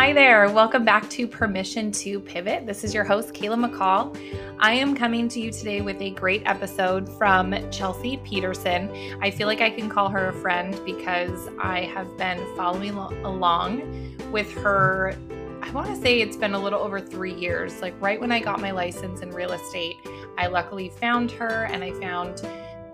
Hi there. Welcome back to Permission to Pivot. This is your host, Kayla McCall. I am coming to you today with a great episode from Chelsea Peterson. I feel like I can call her a friend because I have been following along with her. I want to say it's been a little over three years. Like right when I got my license in real estate, I luckily found her and I found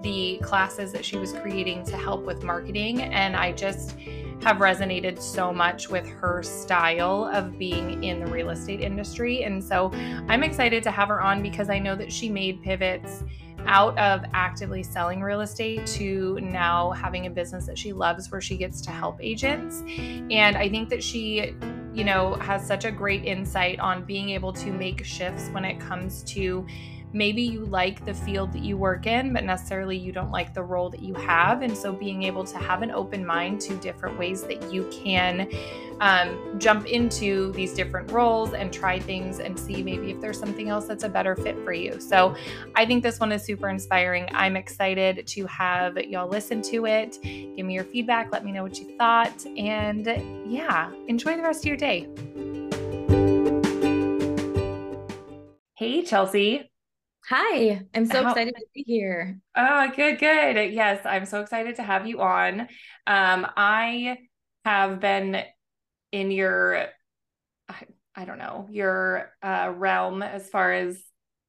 the classes that she was creating to help with marketing. And I just have resonated so much with her style of being in the real estate industry. And so I'm excited to have her on because I know that she made pivots out of actively selling real estate to now having a business that she loves where she gets to help agents. And I think that she, you know, has such a great insight on being able to make shifts when it comes to maybe you like the field that you work in, but necessarily you don't like the role that you have. And so being able to have an open mind to different ways that you can um, jump into these different roles and try things and see maybe if there's something else that's a better fit for you. So I think this one is super inspiring. I'm excited to have y'all listen to it. Give me your feedback. Let me know what you thought. And yeah, enjoy the rest of your day. Hey, Chelsea. Hi, I'm so How, excited to be here. Oh, good, good. Yes, I'm so excited to have you on. Um, I have been in your, I, I don't know, your uh, realm as far as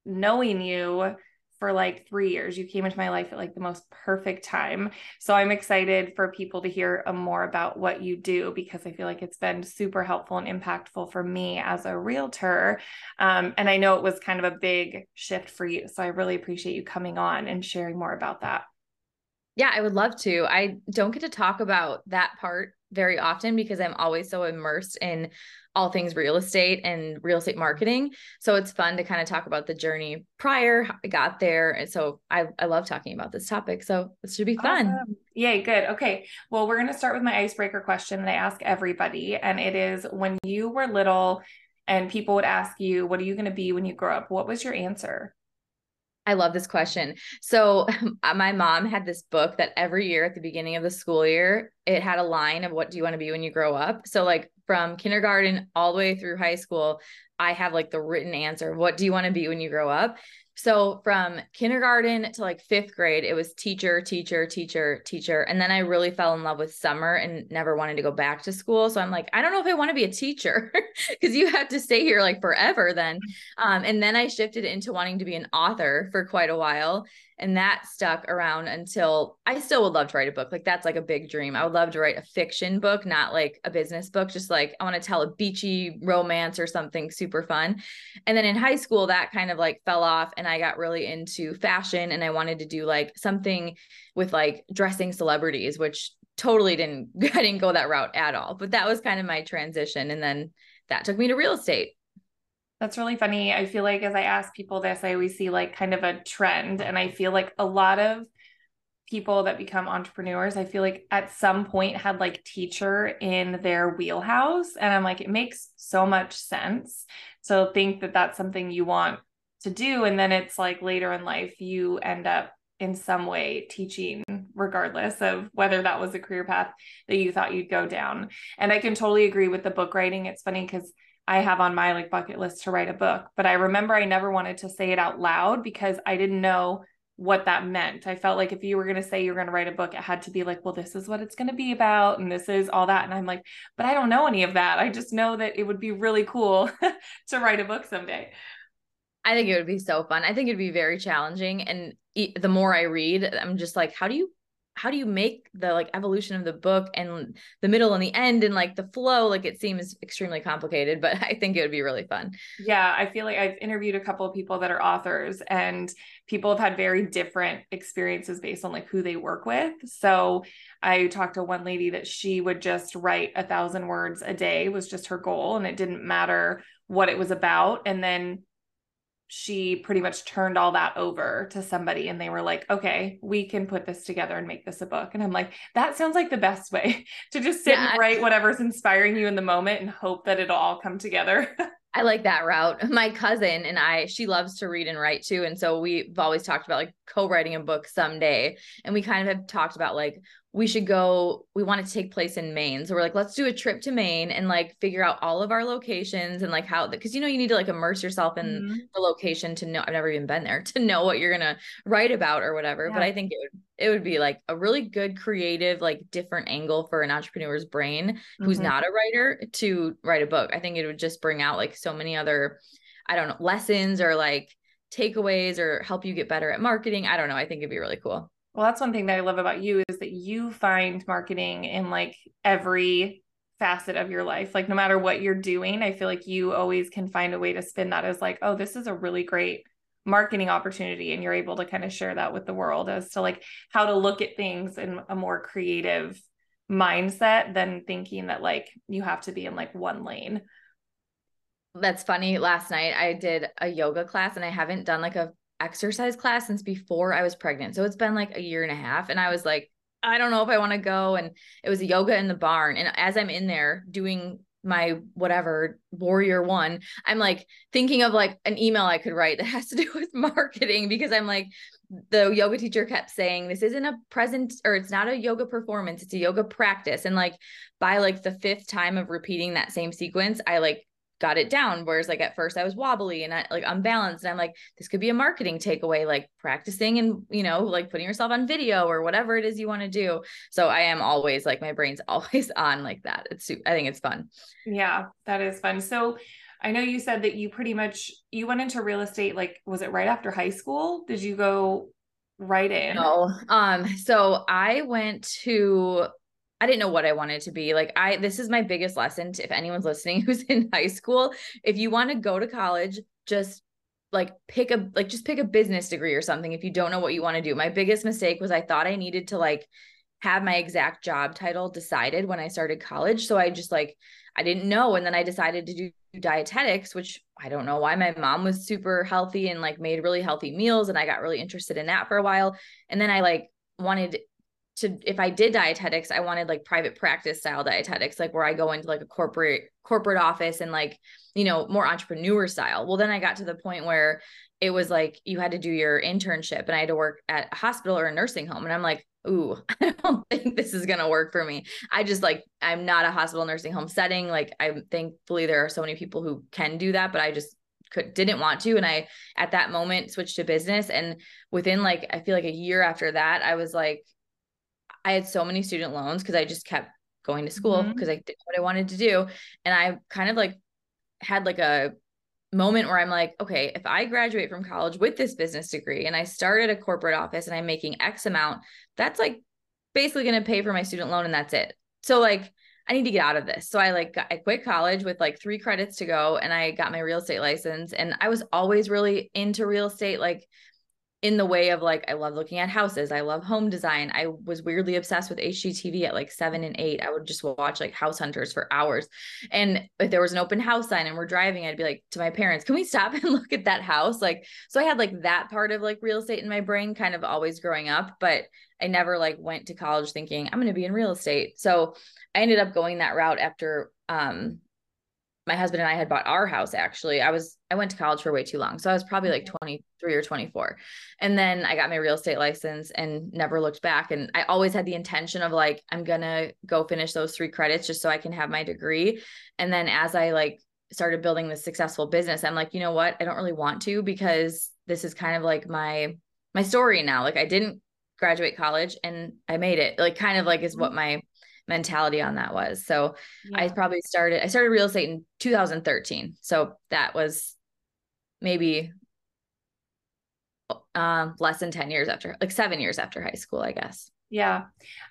knowing you for like three years. You came into my life at like the most perfect time. So I'm excited for people to hear uh, more about what you do because I feel like it's been super helpful and impactful for me as a realtor. Um, and I know it was kind of a big shift for you. So I really appreciate you coming on and sharing more about that. Yeah, I would love to. I don't get to talk about that part very often because I'm always so immersed in all things real estate and real estate marketing. So it's fun to kind of talk about the journey prior, I got there. And so I, I love talking about this topic. So this should be fun. Awesome. Yay, good. Okay. Well, we're going to start with my icebreaker question that I ask everybody. And it is when you were little and people would ask you, what are you going to be when you grow up? What was your answer? I love this question. So, uh, my mom had this book that every year at the beginning of the school year, it had a line of what do you want to be when you grow up? So, like from kindergarten all the way through high school, I have like the written answer. What do you want to be when you grow up? So from kindergarten to like fifth grade, it was teacher, teacher, teacher, teacher. And then I really fell in love with summer and never wanted to go back to school. So I'm like, I don't know if I want to be a teacher because you have to stay here like forever then. Um, and then I shifted into wanting to be an author for quite a while and that stuck around until I still would love to write a book. Like that's like a big dream. I would love to write a fiction book, not like a business book, just like I want to tell a beachy romance or something super fun. And then in high school that kind of like fell off and I got really into fashion and I wanted to do like something with like dressing celebrities, which totally didn't I didn't go that route at all. But that was kind of my transition and then that took me to real estate. That's really funny. I feel like as I ask people this, I always see like kind of a trend. And I mm-hmm. feel like a lot of people that become entrepreneurs, I feel like at some point had like teacher in their wheelhouse. And I'm like, it makes so much sense. So think that that's something you want to do. And then it's like later in life, you end up in some way teaching regardless of whether that was a career path that you thought you'd go down and i can totally agree with the book writing it's funny because I have on my like bucket list to write a book, but I remember I never wanted to say it out loud because I didn't know what that meant. I felt like if you were going to say you're going to write a book, it had to be like, well, this is what it's going to be about and this is all that. And I'm like, but I don't know any of that. I just know that it would be really cool to write a book someday. I think it would be so fun. I think it'd be very challenging and the more I read, I'm just like, how do you how do you make the like evolution of the book and the middle and the end and like the flow? Like it seems extremely complicated but i think it would be really fun. Yeah i feel like i've interviewed a couple of people that are authors and people have had very different experiences based on like who they work with. So i talked to one lady that she would just write a thousand words a day was just her goal and it didn't matter what it was about. And then she pretty much turned all that over to somebody and they were like, okay, we can put this together and make this a book. And I'm like, that sounds like the best way to just sit yeah. and write whatever's inspiring you in the moment and hope that it'll all come together. I like that route. My cousin and I, she loves to read and write too. And so we've always talked about like co writing a book someday. And we kind of have talked about like, we should go we want to take place in maine so we're like let's do a trip to maine and like figure out all of our locations and like how because you know you need to like immerse yourself in mm-hmm. the location to know i've never even been there to know what you're gonna write about or whatever yeah. but i think it would it would be like a really good creative like different angle for an entrepreneur's brain who's mm-hmm. not a writer to write a book i think it would just bring out like so many other i don't know lessons or like takeaways or help you get better at marketing i don't know i think it'd be really cool well, that's one thing that I love about you is that you find marketing in like every facet of your life. Like no matter what you're doing, I feel like you always can find a way to spin that as like, oh, this is a really great marketing opportunity and you're able to kind of share that with the world as to like how to look at things in a more creative mindset than thinking that like you have to be in like one lane. That's funny. Last night I did a yoga class and I haven't done like a exercise class since before I was pregnant. So it's been like a year and a half. And I was like, I don't know if I want to go. And it was yoga in the barn. And as I'm in there doing my whatever warrior one, I'm like thinking of like an email I could write that has to do with marketing because I'm like, the yoga teacher kept saying this isn't a present or it's not a yoga performance it's a yoga practice. And like by like the fifth time of repeating that same sequence i like got it down. Whereas like at first I was wobbly and I, like unbalanced. And I'm like, this could be a marketing takeaway, like practicing and, you know, like putting yourself on video or whatever it is you want to do. So I am always like, my brain's always on like that. It's, I think it's fun. Yeah, that is fun. So I know you said that you pretty much, you went into real estate, like, was it right after high school? Did you go right in? No. Um, so I went to I didn't know what I wanted to be. Like I this is my biggest lesson to, if anyone's listening who's in high school, if you want to go to college, just like pick a like just pick a business degree or something if you don't know what you want to do. My biggest mistake was I thought I needed to like have my exact job title decided when I started college. So I just like I didn't know and then I decided to do dietetics, which I don't know why my mom was super healthy and like made really healthy meals and I got really interested in that for a while. And then I like wanted to if I did dietetics, I wanted like private practice style dietetics, like where I go into like a corporate corporate office and like, you know, more entrepreneur style. Well, then I got to the point where it was like you had to do your internship and I had to work at a hospital or a nursing home. And I'm like, ooh, I don't think this is gonna work for me. I just like I'm not a hospital nursing home setting. Like I'm thankfully there are so many people who can do that, but I just could didn't want to and i at that moment switched to business and within like i feel like a year after that i was like I had so many student loans because I just kept going to school because mm-hmm. I did what I wanted to do. And I kind of like had like a moment where I'm like, okay, if I graduate from college with this business degree and I start at a corporate office and I'm making X amount, that's like basically going to pay for my student loan and that's it. So like I need to get out of this. So I like got, I quit college with like 3 credits to go and I got my real estate license and I was always really into real estate like in the way of like I love looking at houses. I love home design. I was weirdly obsessed with HGTV at like 7 and 8. I would just watch like house hunters for hours. And if there was an open house sign and we're driving, I'd be like to my parents, "Can we stop and look at that house?" Like so I had like that part of like real estate in my brain kind of always growing up, but I never like went to college thinking I'm going to be in real estate. So I ended up going that route after um my husband and I had bought our house actually. I was I went to college for way too long. So I was probably like 23 or 24. And then I got my real estate license and never looked back and I always had the intention of like I'm going to go finish those 3 credits just so I can have my degree. And then as I like started building this successful business, I'm like, you know what? I don't really want to because this is kind of like my my story now. Like I didn't graduate college and I made it. Like kind of like is what mm-hmm. my mentality on that was. So yeah. I probably started, I started real estate in 2013. So that was maybe um, less than 10 years after, like seven years after high school, I guess. Yeah.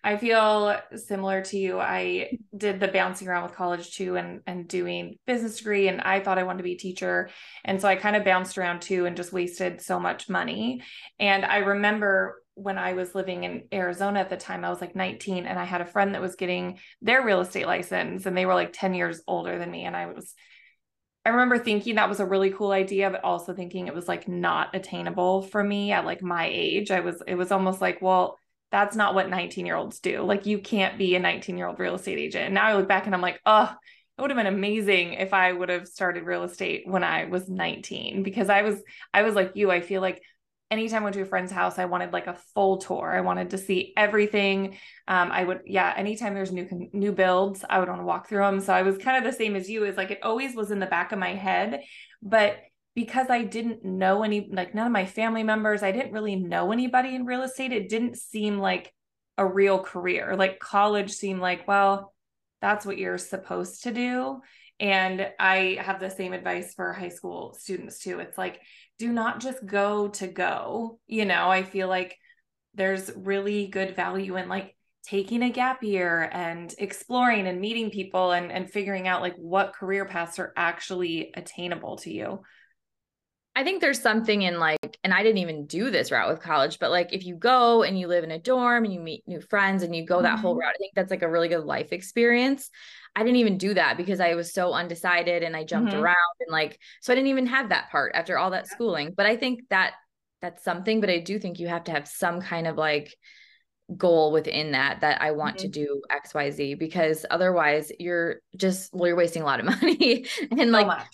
I feel similar to you. I did the bouncing around with college too and and doing business degree and I thought I wanted to be a teacher. And so I kind of bounced around too and just wasted so much money. And I remember when I was living in Arizona at the time, I was like 19 and I had a friend that was getting their real estate license and they were like 10 years older than me. And I was, I remember thinking that was a really cool idea, but also thinking it was like not attainable for me at like my age. I was, it was almost like, well, that's not what 19 year olds do. Like you can't be a 19 year old real estate agent. And now I look back and I'm like, oh, it would have been amazing if I would have started real estate when I was 19 because I was, I was like you, I feel like anytime I went to a friend's house, I wanted like a full tour. I wanted to see everything. Um, I would, yeah, anytime there's new new builds, I would want to walk through them. So I was kind of the same as you. Is like it always was in the back of my head, but because I didn't know any, like none of my family members, I didn't really know anybody in real estate. It didn't seem like a real career. Like college seemed like, well, that's what you're supposed to do. And I have the same advice for high school students too. It's like, do not just go to go. You know, I feel like there's really good value in like taking a gap year and exploring and meeting people and, and figuring out like what career paths are actually attainable to you. I think there's something in like, and I didn't even do this route with college, but like if you go and you live in a dorm and you meet new friends and you go that mm-hmm. whole route, I think that's like a really good life experience. I didn't even do that because I was so undecided and I jumped mm-hmm. around and like, so I didn't even have that part after all that schooling. But I think that that's something, but I do think you have to have some kind of like, goal within that that I want mm-hmm. to do XYZ because otherwise you're just well you're wasting a lot of money and like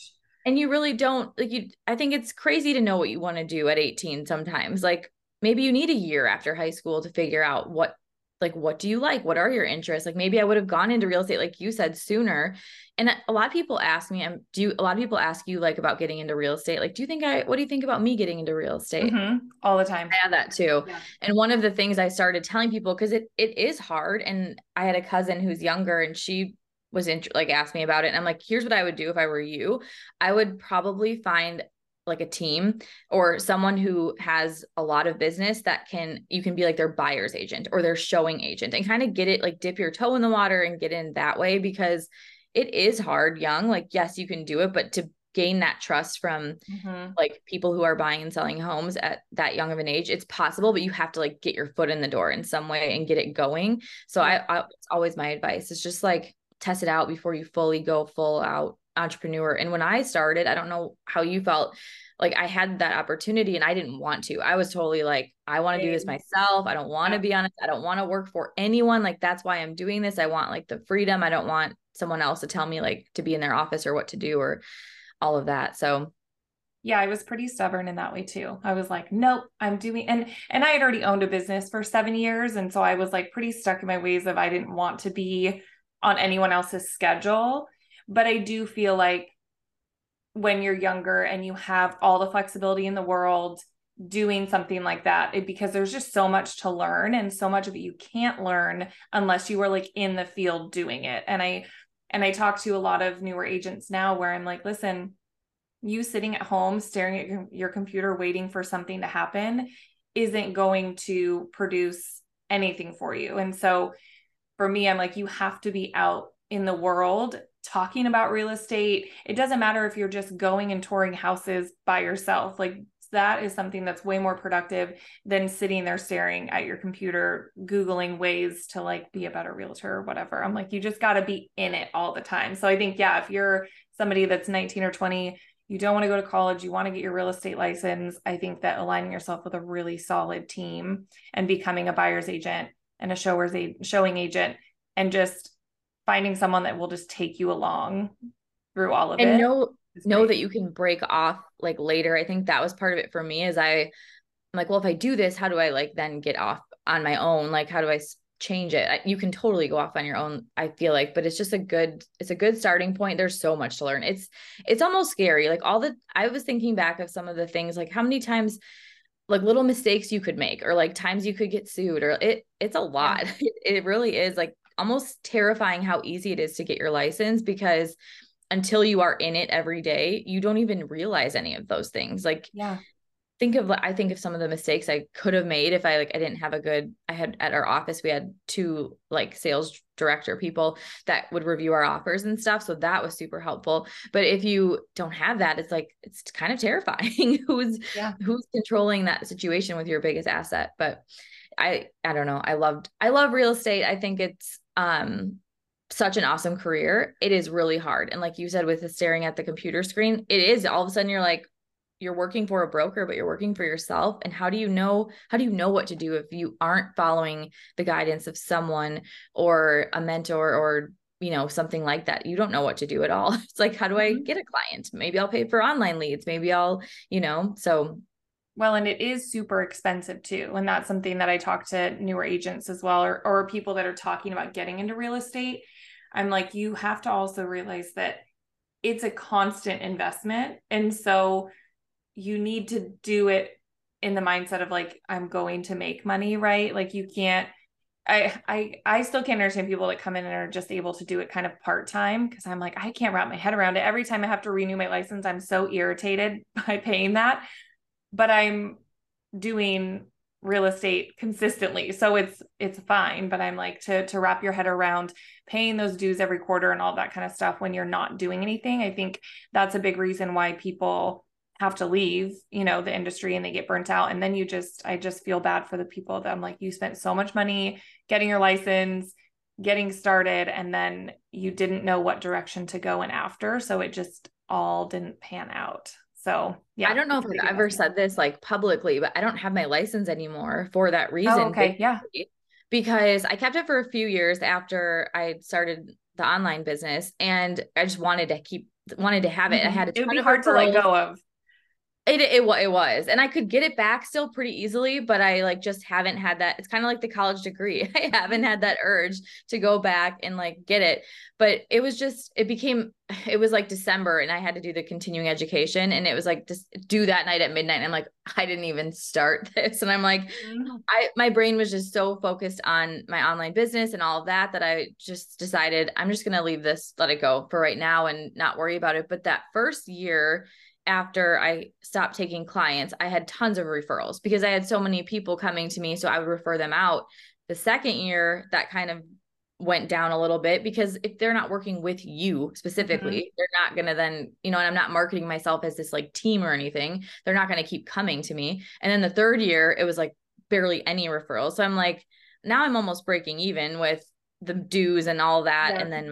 and you really don't like you i think it's crazy to know what you want to do at 18 sometimes like maybe you need a year after high school to figure out what like what do you like? What are your interests? Like maybe i would have gone into real estate like you said sooner. And a lot of people ask me um, do you a lot of people ask you like about getting into real estate. Like do you think i what do you think about me getting into real estate? Mm-hmm. all the time. I had that too. Yeah. and one of the things i started telling people because it it is hard and i had a cousin who's younger and she was in, like asked me about it and I'm like here's what I would do if I were you. I would probably find like a team or someone who has a lot of business that can you can be like their buyer's agent or their showing agent and kind of get it like dip your toe in the water and get in that way because it is hard young like yes you can do it but to gain that trust from mm-hmm. like people who are buying and selling homes at that young of an age it's possible but you have to like get your foot in the door in some way and get it going so I, I it's always my advice it's just like test it out before you fully go full out entrepreneur. And when I started, I don't know how you felt. Like I had that opportunity and I didn't want to. I was totally like, I want to do this myself. I don't want to be honest. I don't want to work for anyone. Like that's why I'm doing this. I want like the freedom. I don't want someone else to tell me like to be in their office or what to do or all of that. So yeah i was pretty stubborn in that way too i was like nope i'm doing and and i had already owned a business for seven years and so i was like pretty stuck in my ways of i didn't want to be on anyone else's schedule. But I do feel like when you're younger and you have all the flexibility in the world, doing something like that it, because there's just so much to learn and so much of it you can't learn unless you were like in the field doing it. And I and I talk to a lot of newer agents now where I'm like, listen, you sitting at home staring at your computer waiting for something to happen isn't going to produce anything for you. And so for me, I'm like, you have to be out in the world talking about real estate. It doesn't matter if you're just going and touring houses by yourself. Like that is something that's way more productive than sitting there staring at your computer, Googling ways to like be a better realtor or whatever. I'm like, you just got to be in it all the time. So I think, yeah, if you're somebody that's 19 or 20, you don't want to go to college, you want to get your real estate license. I think that aligning yourself with a really solid team and becoming a buyer's agent and a shower's a showing agent and just finding someone that will just take you along through all of and it. And know know that you can break off like later. I think that was part of it for me is I I'm like, well, if I do this, how do I like then get off on my own? Like, how do I change it? You can totally go off on your own, I feel like, but it's just a good, it's a good starting point. There's so much to learn. It's, it's almost scary. Like all the, I was thinking back of some of the things, like how many times like little mistakes you could make or like times you could get sued or it it's a lot. It, it really is like almost terrifying how easy it is to get your license because until you are in it every day, you don't even realize any of those things. Like yeah think of I think of some of the mistakes I could have made if I like I didn't have a good I had at our office we had two like sales director people that would review our offers and stuff so that was super helpful but if you don't have that it's like it's kind of terrifying who's yeah. who's controlling that situation with your biggest asset but I I don't know I loved I love real estate I think it's um such an awesome career it is really hard. And like you said with the staring at the computer screen it is all of a sudden you're like you're working for a broker but you're working for yourself. And how do you know how do you know what to do if you aren't following the guidance of someone or a mentor or you know something like that? You don't know what to do at all. It's like how do i mm-hmm. get a client? Maybe i'll pay for online leads. Maybe i'll you know so Well, and it is super expensive too. And that's something that I talk to newer agents as well, or, or people that are talking about getting into real estate. I'm like, you have to also realize that it's a constant investment. And so you need to do it in the mindset of like, I'm going to make money, right? Like you can't I I I still can't understand people that come in and are just able to do it kind of part time because I'm like I can't wrap my head around it. Every time I have to renew my license, I'm so irritated by paying that. But I'm doing real estate consistently, so it's it's fine. But I'm like to to wrap your head around paying those dues every quarter and all that kind of stuff when you're not doing anything. I think that's a big reason why people have to leave, you know, the industry and they get burnt out. And then you just, I just feel bad for the people that I'm like, you spent so much money getting your license, getting started, and then you didn't know what direction to go in after. So it just all didn't pan out. So yeah. I don't know if I've ever said this like publicly, but I don't have my license anymore for that oh, reason. Oh, okay. Yeah. Because I kept it for a few years after I started the online business and I just wanted to keep wanted to have it. Mm-hmm. I had it would be hard to let go of. It, it it was, and I could get it back still pretty easily, but I like just haven't had that. It's kind of like the college degree. I haven't had that urge to go back and like get it. But it was just it became it was like December, and I had to do the continuing education, and it was like just do that night at midnight. And I'm like, I didn't even start this, and I'm like, mm-hmm. I my brain was just so focused on my online business and all of that that I just decided I'm just gonna leave this, let it go for right now, and not worry about it. But that first year after I stopped taking clients, I had tons of referrals because I had so many people coming to me. So I would refer them out. The second year, that kind of went down a little bit because if they're not working with you specifically, mm-hmm. they're not going to then, you know, and I'm not marketing myself as this like team or anything. They're not going to keep coming to me. And then the third year, it was like barely any referrals. So I'm like, now I'm almost breaking even with the dues and all that. Yeah. And then,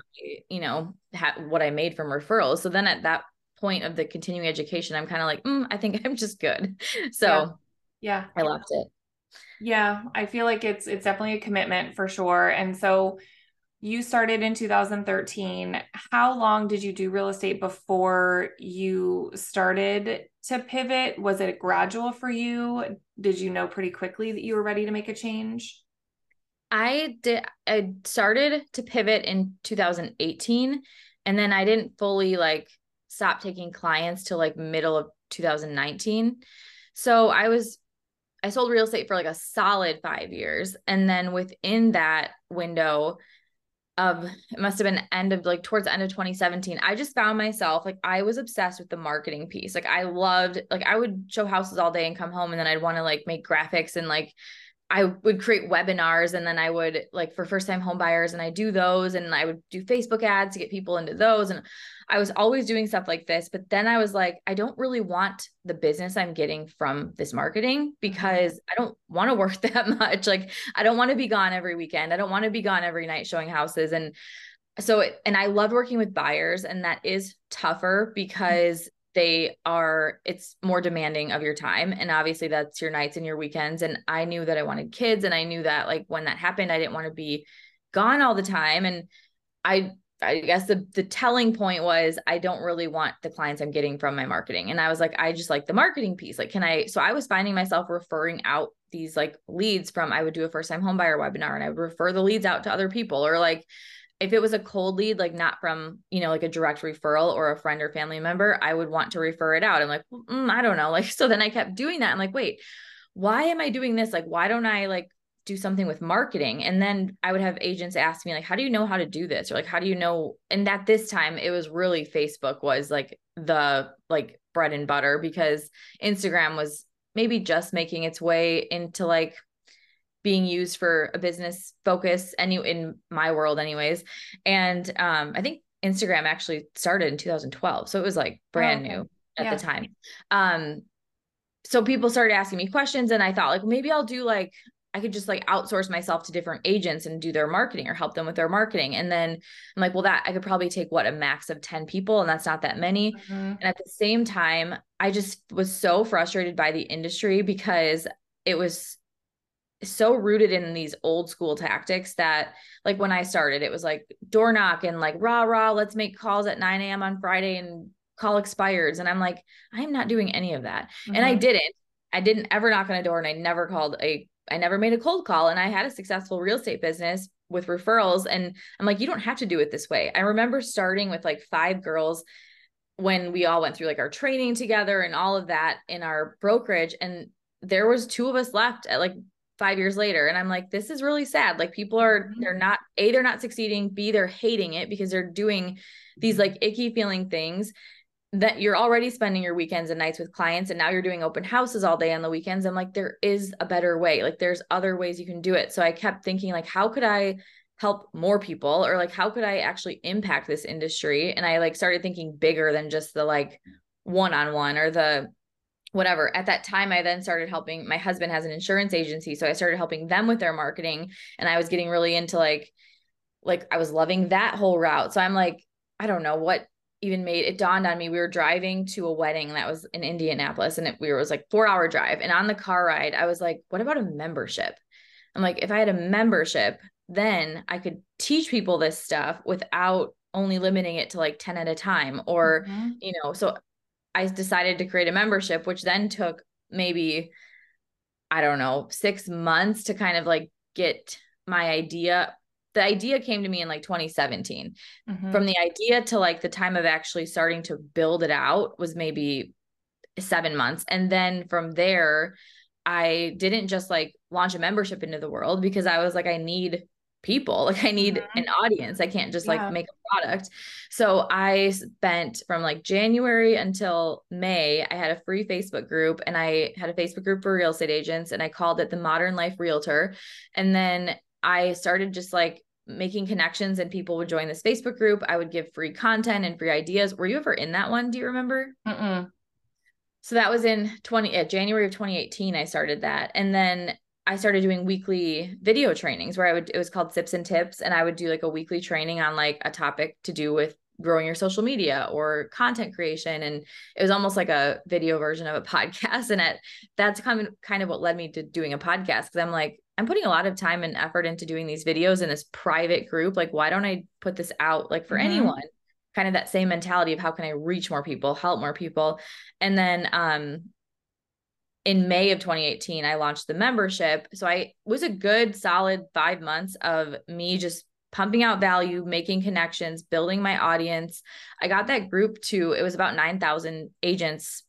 you know, ha- what I made from referrals. So then at that point of the continuing education, I'm kind of like, mm, I think I'm just good. So yeah. yeah, I left it. Yeah, I feel like it's it's definitely a commitment for sure. And so you started in 2013. How long did you do real estate before you started to pivot? Was it gradual for you? Did you know pretty quickly that you were ready to make a change? I did I started to pivot in 2018 and then I didn't fully like stopped taking clients till like middle of 2019. So I was I sold real estate for like a solid 5 years and then within that window of it must have been end of like towards the end of 2017 i just found myself like i was obsessed with the marketing piece like i loved like i would show houses all day and come home and then i'd want to like make graphics and like I would create webinars and then I would like for first time home buyers and I do those and I would do Facebook ads to get people into those and I was always doing stuff like this but then I was like I don't really want the business I'm getting from this marketing mm-hmm. because I don't want to work that much like I don't want to be gone every weekend I don't want to be gone every night showing houses and so it, and I love working with buyers and that is tougher mm-hmm. because they are it's more demanding of your time. And obviously that's your nights and your weekends. And i knew that i wanted kids and i knew that like when that happened i didn't want to be gone all the time. And i i guess the the telling point was i don't really want the clients i'm getting from my marketing. And i was like i just like the marketing piece. Like can i so i was finding myself referring out these like leads from i would do a first time home buyer webinar and i would refer the leads out to other people or like if it was a cold lead, like not from, you know, like a direct referral or a friend or family member, I would want to refer it out. I'm like, mm, I don't know. Like, so then I kept doing that. I'm like, wait, why am I doing this? Like, why don't I like do something with marketing? And then I would have agents ask me, like, how do you know how to do this? Or like, how do you know? And at this time, it was really Facebook was like the like bread and butter because Instagram was maybe just making its way into like being used for a business focus any in my world anyways and um i think instagram actually started in 2012 so it was like brand oh, okay. new at yeah. the time um so people started asking me questions and i thought like maybe i'll do like I could just like outsource myself to different agents and do their marketing or help them with their marketing. And then I'm like, well, that I could probably take what a max of 10 people, and that's not that many. Mm-hmm. And at the same time, I just was so frustrated by the industry because it was so rooted in these old school tactics that like when I started, it was like door knock and like rah rah, let's make calls at 9 a.m. on Friday and call expires. And I'm like, I'm not doing any of that. Mm-hmm. And I mm-hmm. didn't. I didn't ever knock on a door and I never called a I never made a cold call and I had a successful real estate business with referrals and I'm like you don't have to do it this way. I remember starting with like five girls when we all went through like our training together and all of that in our brokerage and there was two of us left at like 5 years later. And I'm like this is really sad. Like people are mm-hmm. they're not a they're not succeeding, b they're hating it because they're doing these like icky feeling things that you're already spending your weekends and nights with clients and now you're doing open houses all day on the weekends. I'm like there is a better way. Like there's other ways you can do it. So i kept thinking like how could i help more people? Or like how could i actually impact this industry? And i like started thinking bigger than just the like one-on-one or the whatever. At that time i then started helping my husband has an insurance agency so i started helping them with their marketing and i was getting really into like like i was loving that whole route. So i'm like i don't know what even made it dawned on me we were driving to a wedding that was in Indianapolis and it, we were, it was like 4 hour drive and on the car ride I was like what about a membership? I'm like if I had a membership then I could teach people this stuff without only limiting it to like 10 at a time or mm-hmm. you know so I decided to create a membership which then took maybe I don't know 6 months to kind of like get my idea. The idea came to me in like 2017 mm-hmm. from the idea to like the time of actually starting to build it out was maybe seven months. And then from there i didn't just like launch a membership into the world because i was like i need people like i need mm-hmm. an audience i can't just like make a product so i spent from like january until may i had a free facebook group and i had a facebook group for real estate agents and i called it the modern life realtor and then I started just like making connections and people would join this Facebook group. I would give free content and free ideas. Were you ever in that one? Do you remember? Mm-mm. So that was in 20 uh, January of 2018 I started that. And then I started doing weekly video trainings where I would it was called Sips and Tips and I would do like a weekly training on like a topic to do with growing your social media or content creation and it was almost like a video version of a podcast and it that's kind of kind of what led me to doing a podcast because I'm like I'm putting a lot of time and effort into doing these videos in this private group. Like, why don't I put this out like for mm-hmm. anyone? Kind of that same mentality of how can I reach more people, help more people. And then um in May of 2018, I launched the membership. So I was a good solid five months of me just pumping out value, making connections, building my audience. I got that group to, it was about 9,000 agents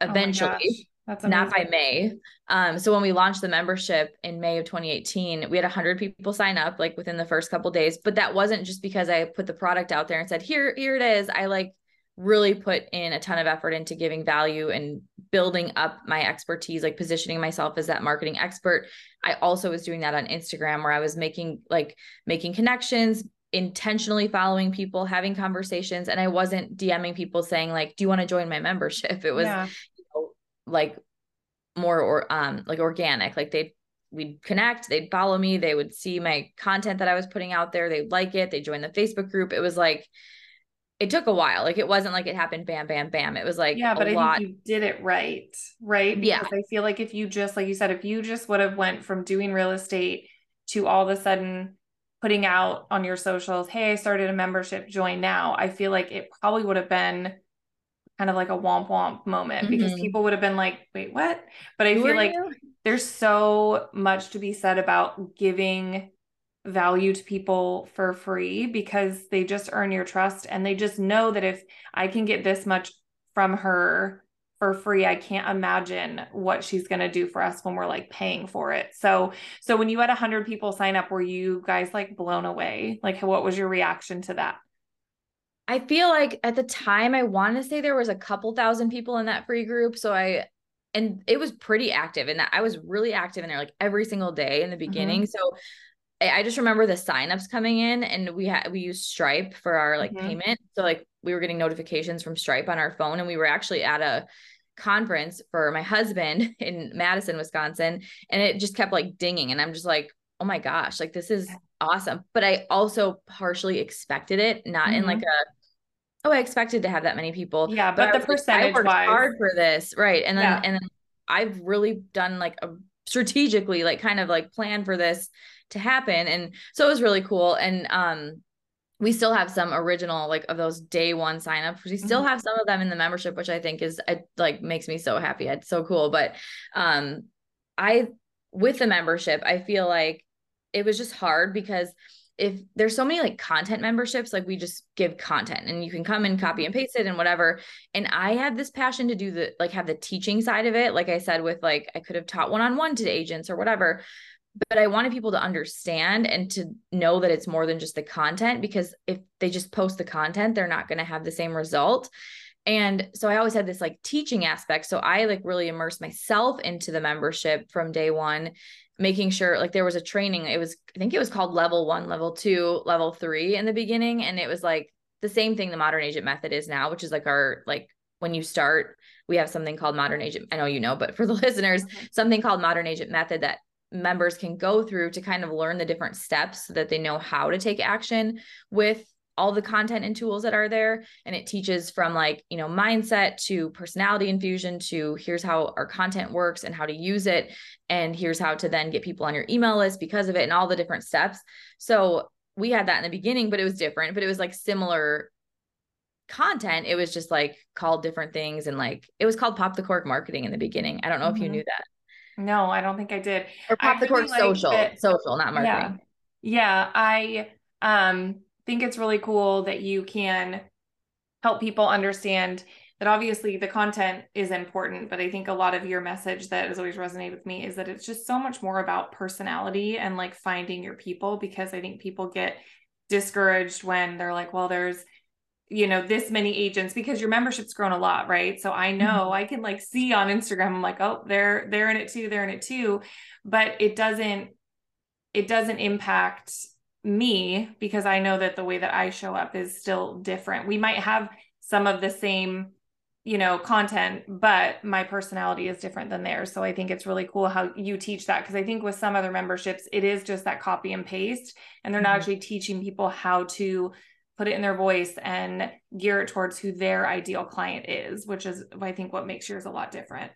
oh eventually. Oh that's not by May. Um, so when we launched the membership in May of 2018, we had 100 people sign up like within the first couple days. But that wasn't just because I put the product out there and said, "Here, here it is." I like really put in a ton of effort into giving value and building up my expertise, like positioning myself as that marketing expert. I also was doing that on Instagram where I was making like making connections, intentionally following people, having conversations, and I wasn't DMing people saying like, "Do you want to join my membership?" It was yeah like more or um like organic like they'd we'd connect they'd follow me they would see my content that i was putting out there they'd like it they join the facebook group it was like it took a while like it wasn't like it happened bam bam bam it was like yeah but i lot. think you did it right right because yeah i feel like if you just like you said if you just would have went from doing real estate to all of a sudden putting out on your socials hey i started a membership join now i feel like it probably would have been kind of like a womp womp moment mm-hmm. because people would have been like, wait, what? But I Who feel like you? there's so much to be said about giving value to people for free because they just earn your trust and they just know that if I can get this much from her for free i can't imagine what she's going to do for us when we're like paying for it so so when you had 100 people sign up were you guys like blown away like what was your reaction to that I feel like at the time I want to say there was a couple thousand people in that free group. So I and it was pretty active and that I was really active in there like every single day in the mm-hmm. beginning. Mm-hmm. So I just remember the signups coming in and we had we used Stripe for our like mm-hmm. payment. So like we were getting notifications from Stripe on our phone and we were actually at a conference for my husband in Madison, Wisconsin, and it just kept like dinging and I'm just like, "Oh my gosh, like this is awesome." But I also partially expected it, not mm-hmm. in like mm-hmm. a oh, I expected to have that many people. Yeah, but, but the percentage like, I worked hard for this, right? And then yeah. and then I've really done like a strategically, like kind of like plan for this to happen, and so it was really cool. And um, we still have some original like of those day one signups. We still mm-hmm. have some of them in the membership, which I think is it like makes me so happy. It's so cool. But um I with the membership, I feel like it was just hard because if there's so many like content memberships, like we just give content and you can come and copy and paste it and whatever. And I had this passion to do the like have the teaching side of it. Like I said, with like I could have taught one on one to agents or whatever but I wanted people to understand and to know that it's more than just the content because if they just post the content, they're not going to have the same result. And so I always had this like teaching aspect. So I like really immersed myself into the membership from day one, making sure like there was a training. It was, I think it was called level one, level two, level three in the beginning. And it was like the same thing the modern agent method is now, which is like our like when you start, we have something called modern agent. I know you know, but for the listeners, something called modern agent method that members can go through to kind of learn the different steps so that they know how to take action with all the content and tools that are there. And it teaches from like you know mindset to personality infusion to here's how our content works and how to use it. And here's how to then get people on your email list because of it and all the different steps. So we had that in the beginning but it was different but it was like similar content. It was just like called different things and like it was called pop the cork marketing in the beginning. I don't know mm-hmm. if you mm-hmm. knew that no, I don't think I did. Or pop the cork like social, that, social, not marketing. Yeah. yeah, I um think it's really cool that you can help people understand that obviously the content is important, but I think a lot of your message that has always resonated with me is that it's just so much more about personality and like finding your people because I think people get discouraged when they're like, well, there's you know this many agents because your membership's grown a lot right so i know mm-hmm. i can like see on instagram i'm like oh they're they're in it too they're in it too but it doesn't it doesn't impact me because i know that the way that i show up is still different we might have some of the same you know content but my personality is different than theirs so i think it's really cool how you teach that because i think with some other memberships it is just that copy and paste and they're mm-hmm. not actually teaching people how to put it in their voice and gear it towards who their ideal client is, which is I think what makes yours a lot different.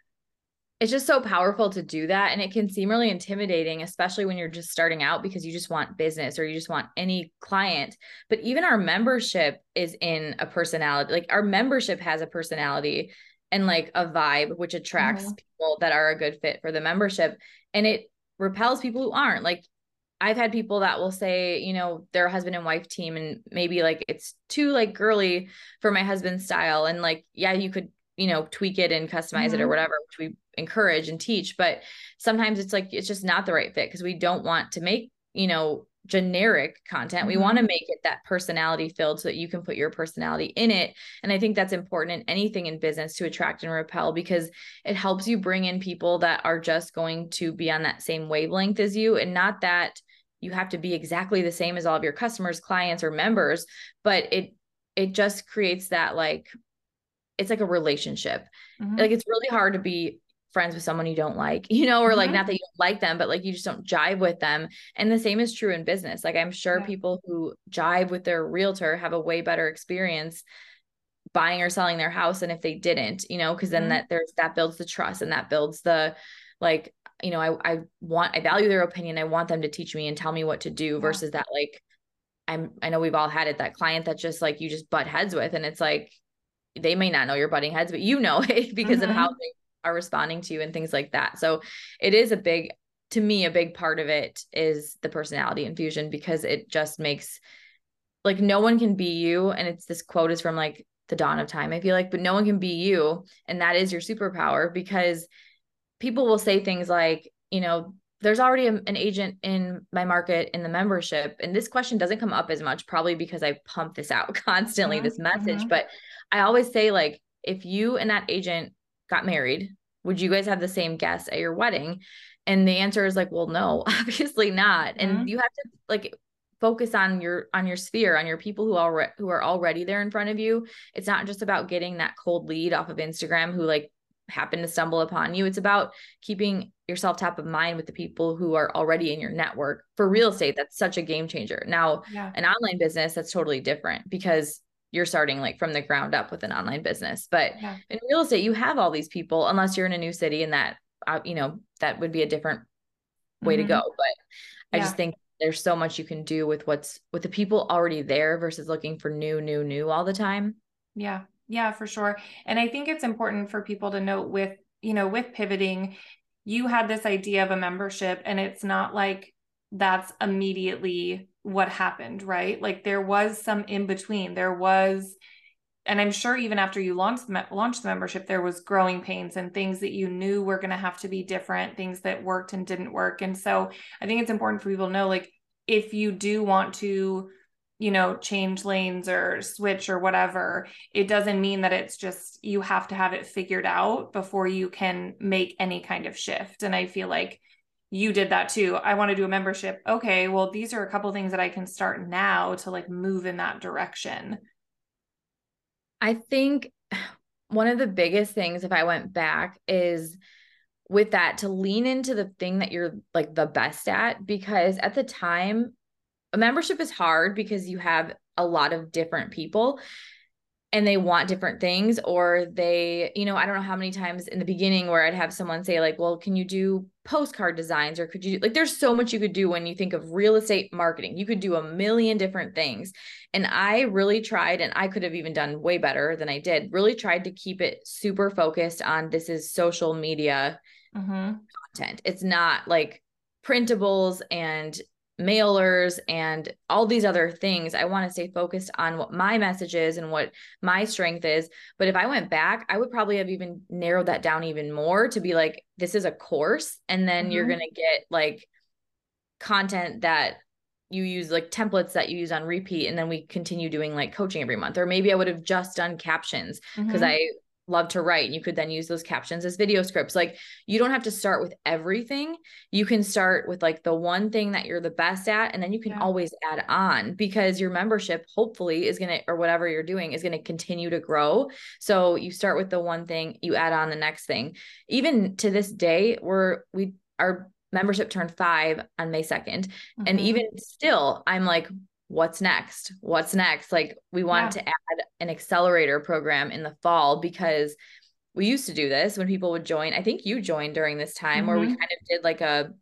It's just so powerful to do that. And it can seem really intimidating, especially when you're just starting out because you just want business or you just want any client. But even our membership is in a personality. Like our membership has a personality and like a vibe, which attracts mm-hmm. people that are a good fit for the membership. And it repels people who aren't. Like I've had people that will say, you know, they're a husband and wife team and maybe like it's too like girly for my husband's style. And like, yeah, you could, you know, tweak it and customize mm-hmm. it or mm-hmm. whatever, which we encourage and teach. But sometimes it's like, it's just not the right fit because we don't want to make, you know, generic content. Mm-hmm. We want to make it that personality filled so that you can put your personality in it. And I think that's important in anything in business to attract and repel because it helps you bring in people that are just going to be on that same wavelength as you and not that you have to be exactly the same as all of your customers, clients, or members, but it it just creates that like it's like a relationship. Mm-hmm. Like it's really hard to be friends with someone you don't like, you know, or mm-hmm. like not that you don't like them, but like you just don't jive with them. And the same is true in business. Like I'm sure yeah. people who jive with their realtor have a way better experience buying or selling their house than if they didn't, you know, because then mm-hmm. that there's that builds the trust and that builds the like you know, I I want I value their opinion. I want them to teach me and tell me what to do versus that like I'm I know we've all had it that client that just like you just butt heads with and it's like they may not know you're butting heads, but you know it because mm-hmm. of how mm-hmm. they are responding to you and things like that. So it is a big to me a big part of it is the personality infusion because it just makes like no one can be you and it's this quote is from like the dawn of time I feel like but no one can be you and that is your superpower because people will say things like, you know, there's already a, an agent in my market in the membership. And this question doesn't come up as much, probably because I pump this out constantly, mm-hmm. this message. Mm-hmm. But I always say, like, if you and that agent got married, would you guys have the same guests at your wedding? And the answer is like, well, no, obviously not. Mm-hmm. And you have to like focus on your on your sphere on your people who are who are already there in front of you it's not just about getting that cold lead off of instagram who like happen to stumble upon you. It's about keeping yourself top of mind with the people who are already in your network. For real estate, that's such a game changer. Now, yeah. an online business, that's totally different because you're starting like from the ground up with an online business. But yeah. in real estate, you have all these people, unless you're in a new city and that, uh, you know, that would be a different way mm-hmm. to go. But I just think there's so much you can do with what's with the people already there versus looking for new, new, new all the time. Yeah. Yeah, for sure. And I think it's important for people to note with, you know, with pivoting, you had this idea of a membership and it's not like that's immediately what happened, right? Like there was some in between. There was and I'm sure even after you launched the, launched the membership, there was growing pains and things that you knew were going to have to be different, things that worked and didn't work. And so I think it's important for people to know, like, if you do want to, you know, change lanes or switch or whatever, it doesn't mean that it's just you have to have it figured out before you can make any kind of shift. And I feel like you did that too. I want to do a membership. Okay, well, these are a couple things that I can start now to like move in that direction. I think one of the biggest things, if I went back, is with that to lean into the thing that you're like the best at. Because at the time, a membership is hard because you have a lot of different people and they want different things or they you know i don't know how many times in the beginning where i'd have someone say like well can you do postcard designs or could you like there's so much you could do when you think of real estate marketing. You could do a million different things. And i really tried and i could have even done way better than i did really tried to keep it super focused on this is social media mm-hmm. content. It's not like printables and mailers and all these other things. I want to stay focused on what my message is and what my strength is. But if I went back, I would probably have even narrowed that down even more to be like, this is a course. And then mm-hmm. you're going to get like content that you use like templates that you use on repeat and then we continue doing like coaching every month or maybe i would have just done captions because mm-hmm. i love to write and you could then use those captions as video scripts like you don't have to start with everything you can start with like the one thing that you're the best at and then you can yeah. always add on because your membership hopefully is going to or whatever you're doing is going to continue to grow so you start with the one thing you add on the next thing even to this day we're we our membership turned 5 on May 2nd mm-hmm. and even still I'm like what's next? What's next? Like we wanted yeah. to add an accelerator program in the fall because we used to do this when people would join. I think you joined during this time mm-hmm. where we mm-hmm. kind of did like a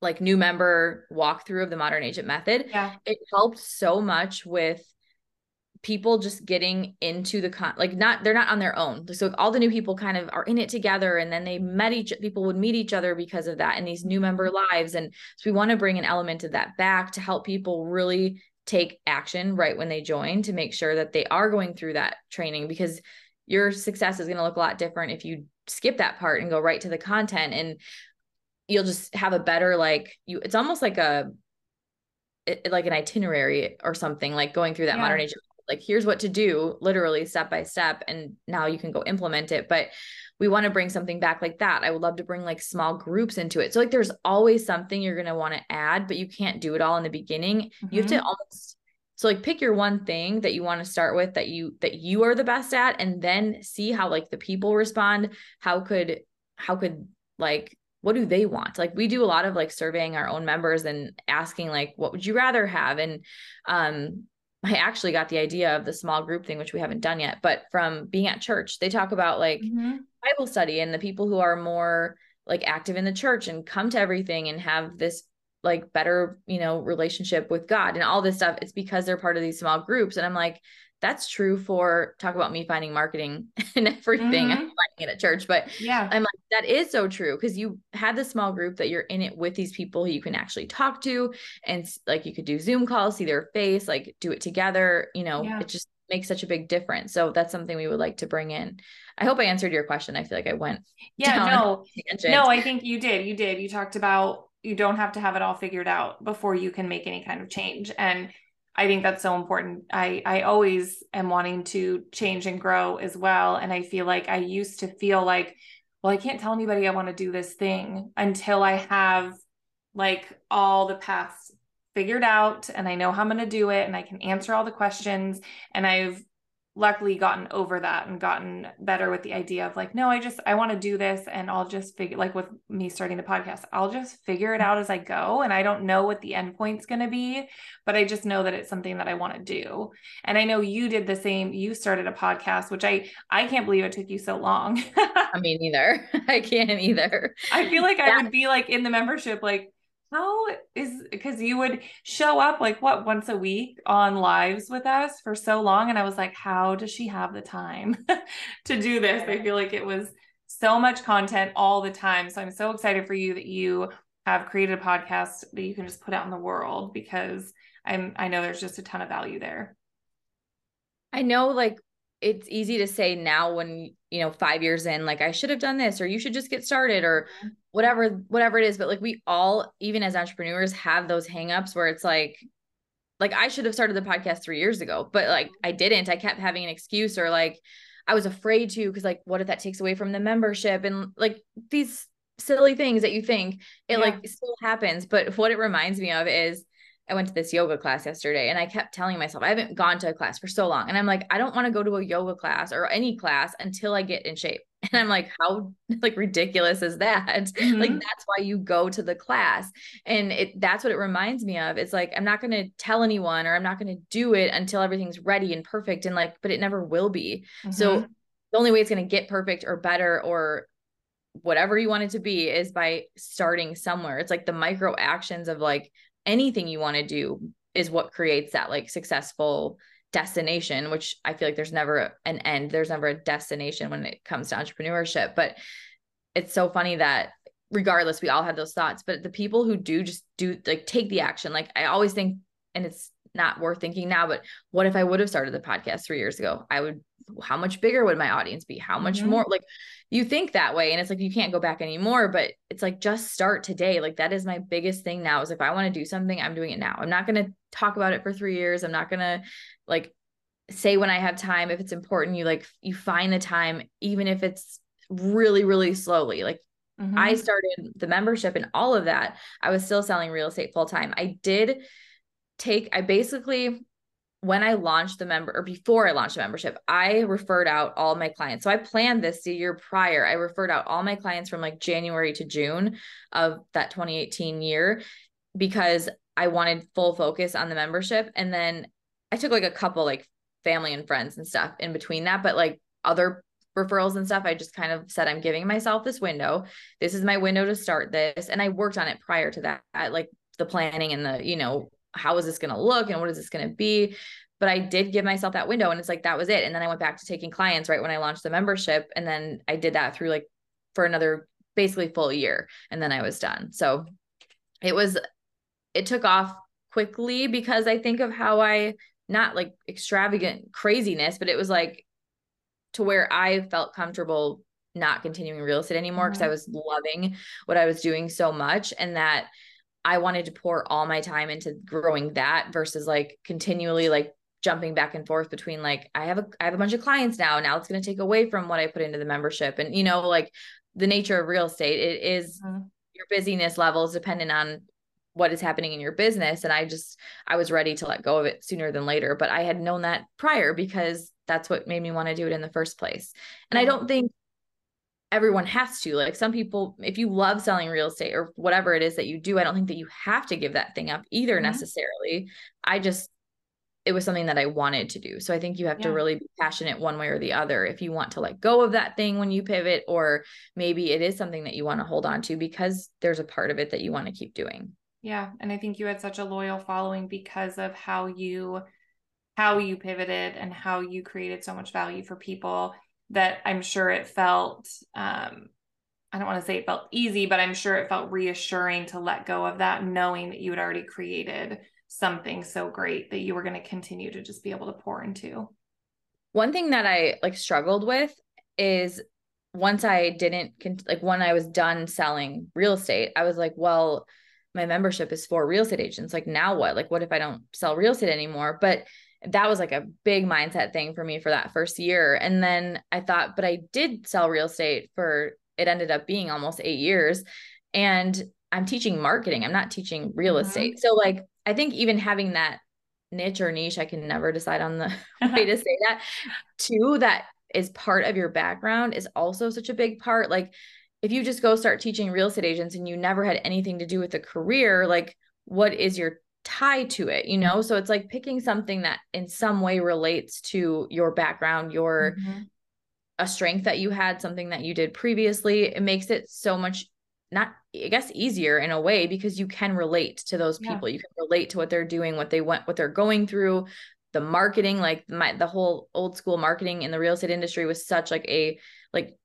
like new member walkthrough of the modern agent method. Yeah. It helped so much with people just getting into the con like not they're not on their own so all the new people kind of are in it together and then they met each people would meet each other because of that and these new member mm-hmm. lives and so we want to bring an element of that back to help people really take action right when they join to make sure that they are going through that training because your success is going to look a lot different if you skip that part and go right to the content and you'll just have a better like you it's almost like a it, like an itinerary or something like going through that yeah. modern age like here's what to do literally step by step and now you can go implement it but we want to bring something back like that. I would love to bring like small groups into it. So like there's always something you're going to want to add but you can't do it all in the beginning. Mm-hmm. you have to mm-hmm. almost so like pick your one thing that you want to start with that you that you are the best at and then see how like the people respond. How could how could like what do they want? Like we do a lot of like surveying our own members and asking like what would you rather have? And um I actually got the idea of the small group thing, which we haven't done yet, but from being at church, they talk about like mm-hmm. Bible study and the people who are more like active in the church and come to everything and have this like better, you know, relationship with God and all this stuff. It's because they're part of these small groups. And I'm like, that's true for talk about me finding marketing and everything. Mm-hmm. I'm finding it at church, but yeah, I'm like, that is so true because you had the small group that you're in it with these people who you can actually talk to, and like you could do Zoom calls, see their face, like do it together. You know, yeah. it just makes such a big difference. So that's something we would like to bring in. I hope I answered your question. I feel like I went. Yeah, no, no, I think you did. You did. You talked about you don't have to have it all figured out before you can make any kind of change, and I think that's so important. I I always am wanting to change and grow as well, and I feel like I used to feel like, well, I can't tell anybody I want to do this thing until I have like all the paths figured out and I know how I'm going to do it and I can answer all the questions and I've luckily gotten over that and gotten better with the idea of like no i just i want to do this and i'll just figure like with me starting the podcast i'll just figure it out as i go and i don't know what the end point's going to be but i just know that it's something that i want to do. And i know you did the same you started a podcast which i i can't believe it took you so long. I mean either i can't either. I feel like yeah. i would be like in the membership like how is because you would show up like what once a week on lives with us for so long and i was like how does she have the time to do this? I feel like it was so much content all the time so i'm so excited for you that you have created a podcast that you can just put out in the world because i'm i know there's just a ton of value there. I know like it's easy to say now when you know 5 years in like I should have done this or you should just get started or mm-hmm. Whatever whatever it is but like we all even as entrepreneurs have those hangups where it's like like I should have started the podcast 3 years ago but like I didn't I kept having an excuse or like I was afraid to cuz like what if that takes away from the membership and like these silly things that you think it yeah. like still happens but what it reminds me of is I went to this yoga class yesterday and I kept telling myself, I haven't gone to a class for so long. And I'm like, I don't want to go to a yoga class or any class until I get in shape. And I'm like, how like ridiculous is that? Mm-hmm. Like that's why you go to the class. And it that's what it reminds me of. It's like I'm not going to tell anyone or I'm not going to do it until everything's ready and perfect and like but it never will be. Mm-hmm. So the only way it's going to get perfect or better or whatever you want it to be is by starting somewhere. It's like the micro actions of like anything you want to do is what creates that like successful destination which i feel like there's never an end. There's never a destination when it comes to entrepreneurship but it's so funny that regardless we all have those thoughts but the people who do just do like take the action. Like i always think and it's not worth thinking now but what if i would have started the podcast 3 years ago? I would how much bigger would my audience be? How much mm-hmm. more like you think that way and it's like you can't go back anymore but it's like just start today. Like that is my biggest thing now is if i want to do something i'm doing it now. I'm not going to talk about it for 3 years. I'm not going to like say when i have time if it's important you like you find the time even if it's really really slowly. Like mm-hmm. i started the membership and all of that. I was still selling real estate full time i did take i basically when I launched the member or before I launched the membership, I referred out all my clients. So I planned this the year prior. I referred out all my clients from like January to June of that 2018 year because I wanted full focus on the membership. And then I took like a couple like family and friends and stuff in between that, but like other referrals and stuff, I just kind of said, I'm giving myself this window. This is my window to start this. And I worked on it prior to that, like the planning and the, you know, how is this going to look and what is this going to be? But I did give myself that window and it's like that was it. And then I went back to taking clients right when I launched the membership. And then I did that through like for another basically full year. And then I was done. So it was, it took off quickly because I think of how I, not like extravagant craziness, but it was like to where I felt comfortable not continuing real estate anymore because mm-hmm. I was loving what I was doing so much. And that I wanted to pour all my time into growing that versus like continually like jumping back and forth between like I have a I have a bunch of clients now and now it's going to take away from what I put into the membership. And you know like the nature of real estate it is, mm-hmm. your busyness levels dependent on what is happening in your business. And I just I was ready to let go of it sooner than later but I had known that prior because that's what made me want to do it in the first place. And I don't think everyone has to like some people if you love selling real estate or whatever it is that you do i don't think that you have to give that thing up either mm-hmm. necessarily i just it was something that i wanted to do so i think you have yeah. to really be passionate one way or the other if you want to let go of that thing when you pivot or maybe it is something that you want to hold on to because there's a part of it that you want to keep doing yeah and i think you had such a loyal following because of how you how you pivoted and how you created so much value for people that I'm sure it felt um, I don't want to say it felt easy, but I'm sure it felt reassuring to let go of that, knowing that you had already created something so great that you were going to continue to just be able to pour into. One thing that I like struggled with is once I didn't like when I was done selling real estate, I was like, well, my membership is for real estate agents. Like now what? Like what if I don't sell real estate anymore? But that was like a big mindset thing for me for that first year. And then I thought, but I did sell real estate for it ended up being almost eight years. And I'm teaching marketing, I'm not teaching real mm-hmm. estate. So, like, I think even having that niche or niche, I can never decide on the way to say that, too, that is part of your background is also such a big part. Like, if you just go start teaching real estate agents and you never had anything to do with a career, like, what is your tie to it you know so it's like picking something that in some way relates to your background your mm-hmm. a strength that you had something that you did previously it makes it so much not I guess easier in a way because you can relate to those people. Yeah. You can relate to what they're doing, what they went, what they're going through, the marketing, like my the whole old school marketing in the real estate industry was such like a like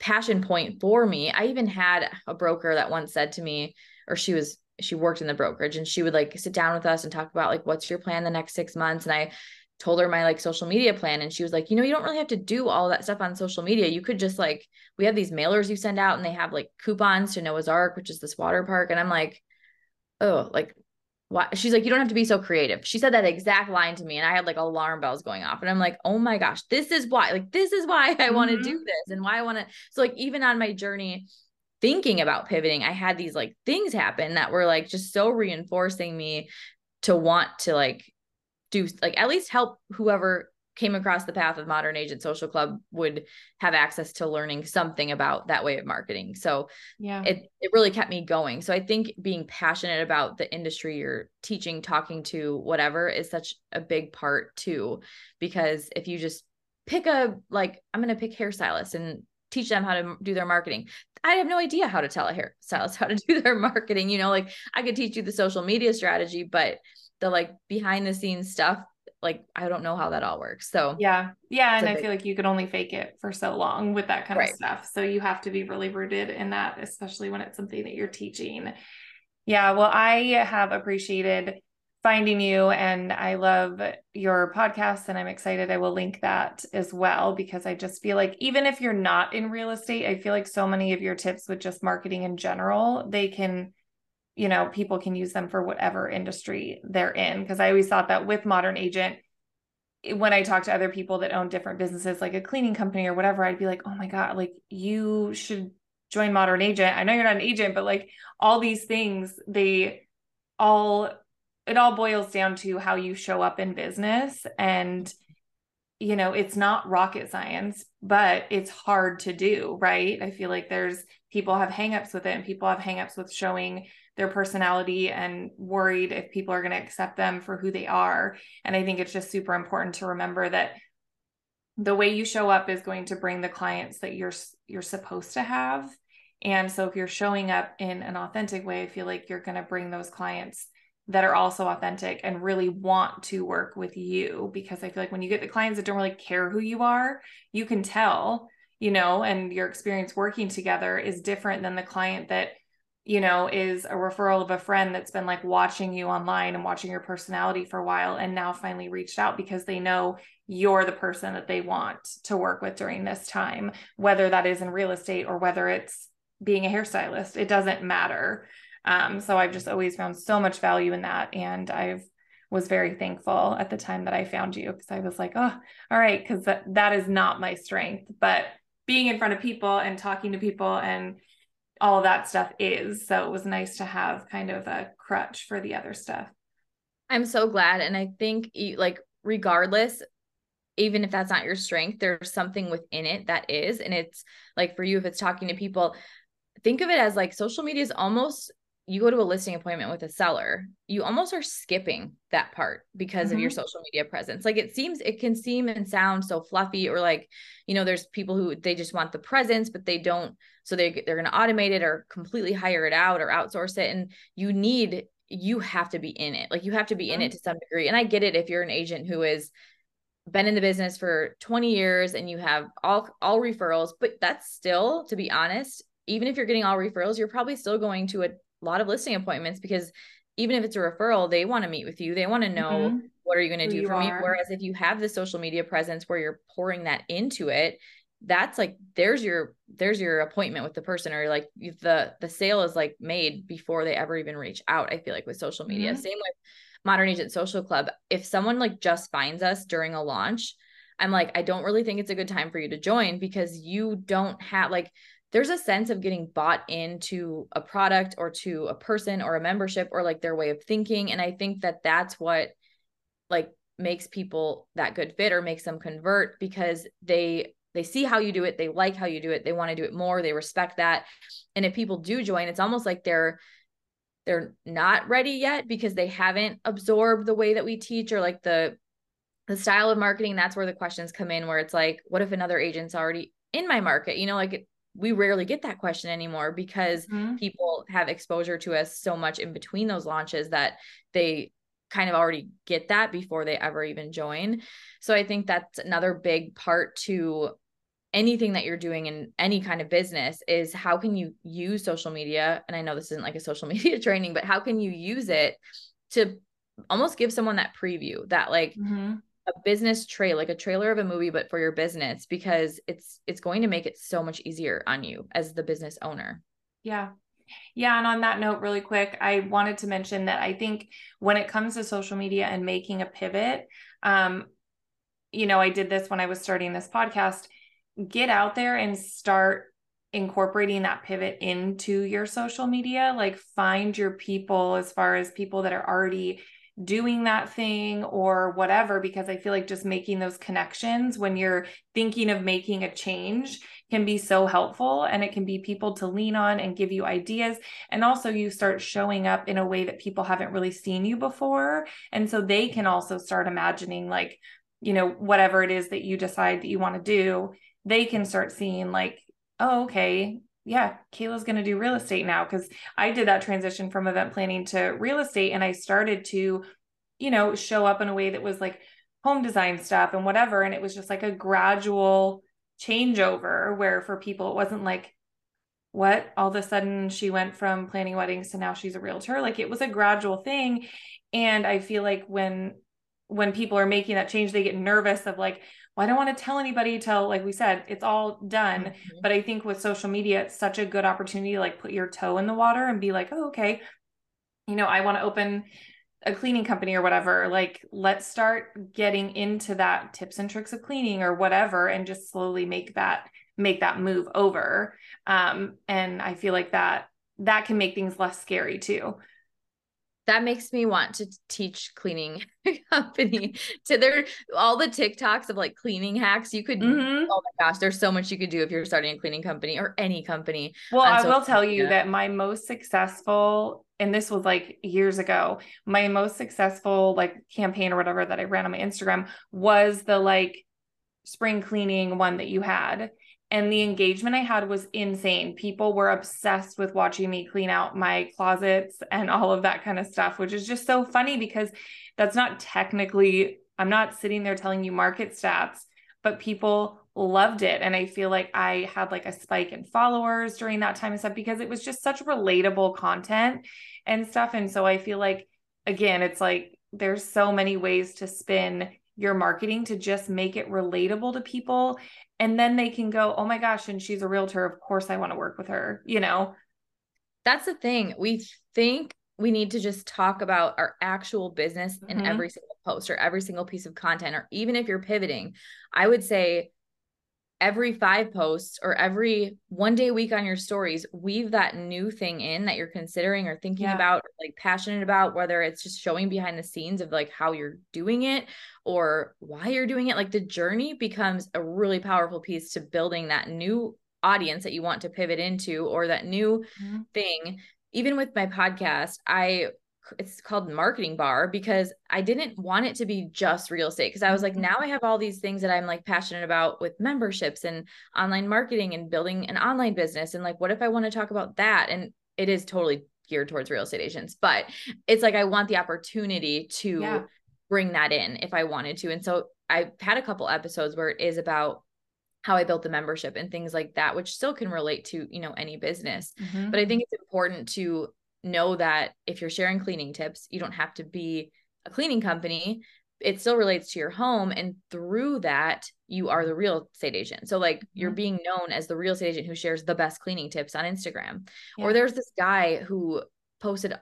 passion point for me. I even had a broker that once said to me, or she was she worked in the brokerage and she would like sit down with us and talk about like what's your plan the next six months. And I told her my like social media plan and she was like you know you don't really have to do all that stuff on social media you could just like we have these mailers you send out and they have like coupons to noah's ark which is this water park and i'm like oh like why she's like you don't have to be so creative she said that exact line to me and i had like alarm bells going off and i'm like oh my gosh this is why like this is why i mm-hmm. want to do this and why i want to so like even on my journey thinking about pivoting i had these like things happen that were like just so reinforcing me to want to like do like at least help whoever came across the path of modern agent social club would have access to learning something about that way of marketing. So yeah. it, it really kept me going. So i think being passionate about the industry you're teaching talking to whatever is such a big part too because if you just pick a like i'm going to pick hairstylist and teach them how to do their marketing i have no idea how to tell a hairstylist how to do their marketing you know like i could teach you the social media strategy but the like behind the scenes stuff like I don't know how that all works. So yeah, yeah, and I big... feel like you could only fake it for so long with that kind right. of stuff. So you have to be really rooted in that, especially when it's something that you're teaching. Yeah, well, I have appreciated finding you, and I love your podcast, and I'm excited. I will link that as well because I just feel like even if you're not in real estate, I feel like so many of your tips with just marketing in general, they can you know, people can use them for whatever industry they're in. Because I always thought that with Modern Agent, when I talk to other people that own different businesses, like a cleaning company or whatever, I'd be like, oh my God, like you should join Modern Agent. I know you're not an agent, but like all these things, they all, it all boils down to how you show up in business. And, you know, it's not rocket science, but it's hard to do, right? I feel like there's people have hangups with it and people have hangups with showing their personality and worried if people are going to accept them for who they are. And I think it's just super important to remember that the way you show up is going to bring the clients that you're you're supposed to have. And so if you're showing up in an authentic way, I feel like you're going to bring those clients that are also authentic and really want to work with you because I feel like when you get the clients that don't really care who you are, you can tell, you know, and your experience working together is different than the client that you know, is a referral of a friend that's been like watching you online and watching your personality for a while and now finally reached out because they know you're the person that they want to work with during this time, whether that is in real estate or whether it's being a hairstylist, it doesn't matter. Um, so I've just always found so much value in that. And I've was very thankful at the time that I found you because I was like, oh, all right, because that, that is not my strength. But being in front of people and talking to people and all of that stuff is. So it was nice to have kind of a crutch for the other stuff. I'm so glad. And I think, like, regardless, even if that's not your strength, there's something within it that is. And it's like for you, if it's talking to people, think of it as like social media is almost you go to a listing appointment with a seller, you almost are skipping that part because mm-hmm. of your mm-hmm. social media presence. Like it seems, it can seem and sound so fluffy, or like, you know, there's people who they just want the presence, but they don't. So they, they're going to automate it or completely hire it out or outsource it. And you need, you have to be in it. Like you have to be mm-hmm. in it to some degree. And I get it if you're an agent who is, been in the business for 20 years and you have all all referrals but that's still to be honest even if you're getting all referrals you're probably still going to a lot of listing appointments because even if it's a referral, they want to meet with you. They want to know mm-hmm. what are you going to do for me. Whereas if you have the social media presence where you're pouring that into it, that's like there's your there's your appointment with the person or like the the sale is like made before they ever even reach out. I feel like with social media. Mm-hmm. Same with Modern Agent Social Club. If someone like just finds us during a launch, I'm like I don't really think it's a good time for you to join because you don't have like there's a sense of getting bought into a product or to a person or a membership or like their way of thinking and i think that that's what like makes people that good fit or makes them convert because they they see how you do it they like how you do it they want to do it more they respect that and if people do join it's almost like they're they're not ready yet because they haven't absorbed the way that we teach or like the the style of marketing that's where the questions come in where it's like what if another agent's already in my market? You know like we rarely get that question anymore because Mhm. people have exposure to us so much in between those launches that they kind of already get that before they ever even join. So I think that's another big part to anything that you're doing in any kind of business is how can you use social media and I know this isn't like a social media training but how can you use it to almost give someone that preview that like Mhm. A business trail like a trailer of a movie but for your business because it's it's going to make it so much easier on you as the business owner Yeah. Yeah. And on that note, really quick, I wanted to mention that I think when it comes to social media and making a pivot, um, you know, I did this when I was starting this podcast. Get out there and start incorporating that pivot into your social media. Like find your people as far as people that are already doing that thing or whatever, because I feel like just making those connections when you're thinking of making a change can be so helpful and it can be people to lean on and give you ideas. And also, you start showing up in a way that people haven't really seen you before. And so they can also start imagining, like, you know, whatever it is that you decide that you want to do, they can start seeing, like, oh, okay, yeah, Kayla's going to do real estate now. Cause I did that transition from event planning to real estate and I started to, you know, show up in a way that was like home design stuff and whatever. And it was just like a gradual changeover where for people, it wasn't like, what all of a sudden she went from planning weddings to now she's a realtor like it was a gradual thing and i feel like when when people are making that change they get nervous of like well, I don't want to tell anybody till like we said it's all done. Mhm. but I think with social media it's such a good opportunity to like put your toe in the water and be like oh okay. You know I want to open a cleaning company or whatever. Like let's start getting into that tips and tricks of cleaning or whatever and just slowly make that make that move over. Um and I feel like that that can make things less scary too that makes me want to teach cleaning company to their all the TikToks of like cleaning hacks. You could Mhm. oh my gosh, there's so much you could do if you're starting a cleaning company or any company. Well, I will tell you that my most successful, and this was like years ago, my most successful like campaign or whatever that I ran on my Instagram was the like spring cleaning one that you had. And the engagement I had was insane. People were obsessed with watching me clean out my closets and all of that kind of stuff, which is just so funny because that's not technically, I'm not sitting there telling you market stats, but people loved it. And I feel like I had like a spike in followers during that time and stuff because it was just such relatable content and stuff. And so I feel like, again, it's like there's so many ways to spin your marketing to just make it relatable to people. And then they can go, oh my gosh, and she's a realtor. Of course, I want to work with her, you know? That's the thing. We think we need to just talk about our actual business in Mhm. every single post or every single piece of content, or even if you're pivoting, I would say every five posts or every one day a week on your stories, weave that new thing in that you're considering or thinking Yeah. about, or like passionate about, whether it's just showing behind the scenes of like how you're doing it or why you're doing it. Like the journey becomes a really powerful piece to building that new audience that you want to pivot into or that new Mhm. thing. Even with my podcast, I it's called marketing bar because I didn't want it to be just real estate because I was like Mhm. now I have all these things that I'm like passionate about with memberships and online marketing and building an online business and like what if I want to talk about that and it is totally geared towards real estate agents but it's like I want the opportunity to Yeah. bring that in if I wanted to and so I've had a couple episodes where it is about how I built the membership and things like that which still can relate to you know any business Mhm. but I think it's important to know that if you're sharing cleaning tips, you don't have to be a cleaning company. It still relates to your home. And through that, you are the real estate agent. So, like, you're Mhm. being known as the real estate agent who shares the best cleaning tips on Instagram. Or there's this guy who posted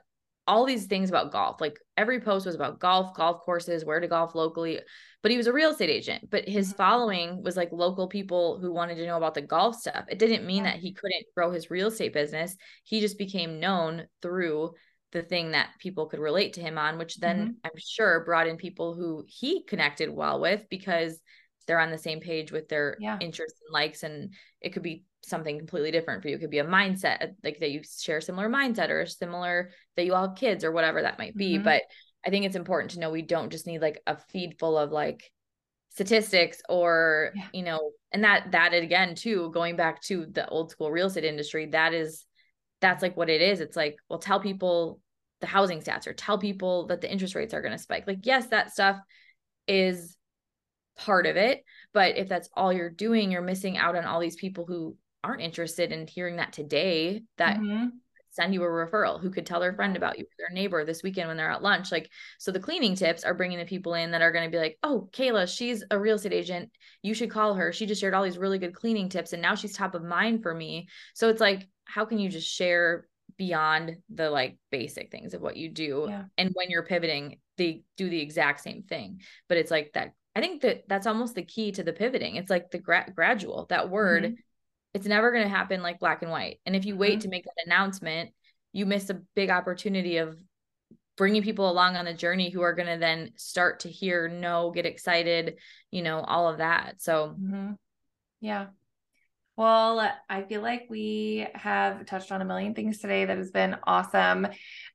all these things about golf. Like, every post was about golf, golf courses, where to golf locally. But he was a real estate agent. But his Mhm. following was like local people who wanted to know about the golf stuff. It didn't mean that he couldn't grow his real estate business he just became known through the thing that people could relate to him on which then Mhm. i'm sure brought in people who he connected well with because they're on the same page with their Yeah. interests and likes and it could be something completely different for you it could be a mindset like that you share similar mindset or similar that you all have kids or whatever that might be Mhm. but i think it's important to know we don't just need like a feed full of like statistics or Yeah. you know and that that again too going back to the old school real estate industry that is that's like what it is it's like well tell people the housing stats or tell people that the interest rates are going to spike like yes that stuff is part of it but if that's all you're doing you're missing out on all these people who aren't interested in hearing that today that Mhm. send you a referral who could tell their friend about you their neighbor this weekend when they're at lunch like so the cleaning tips are bringing the people in that are going to be like oh kayla she's a real estate agent you should call her she just shared all these really good cleaning tips and now she's top of mind for me so it's like how can you just share beyond the like basic things of what you do Yeah. and when you're pivoting they do the exact same thing but it's like that i think that that's almost the key to the pivoting it's like the gra- gradual that word Mhm. It's never going to happen like black and white. And if you wait Mhm. to make that announcement, you miss a big opportunity of bringing people along on the journey who are going to then start to hear no, get excited, you know, all of that. So, Mhm. Yeah. Well, I feel like we have touched on a million things today that has been awesome.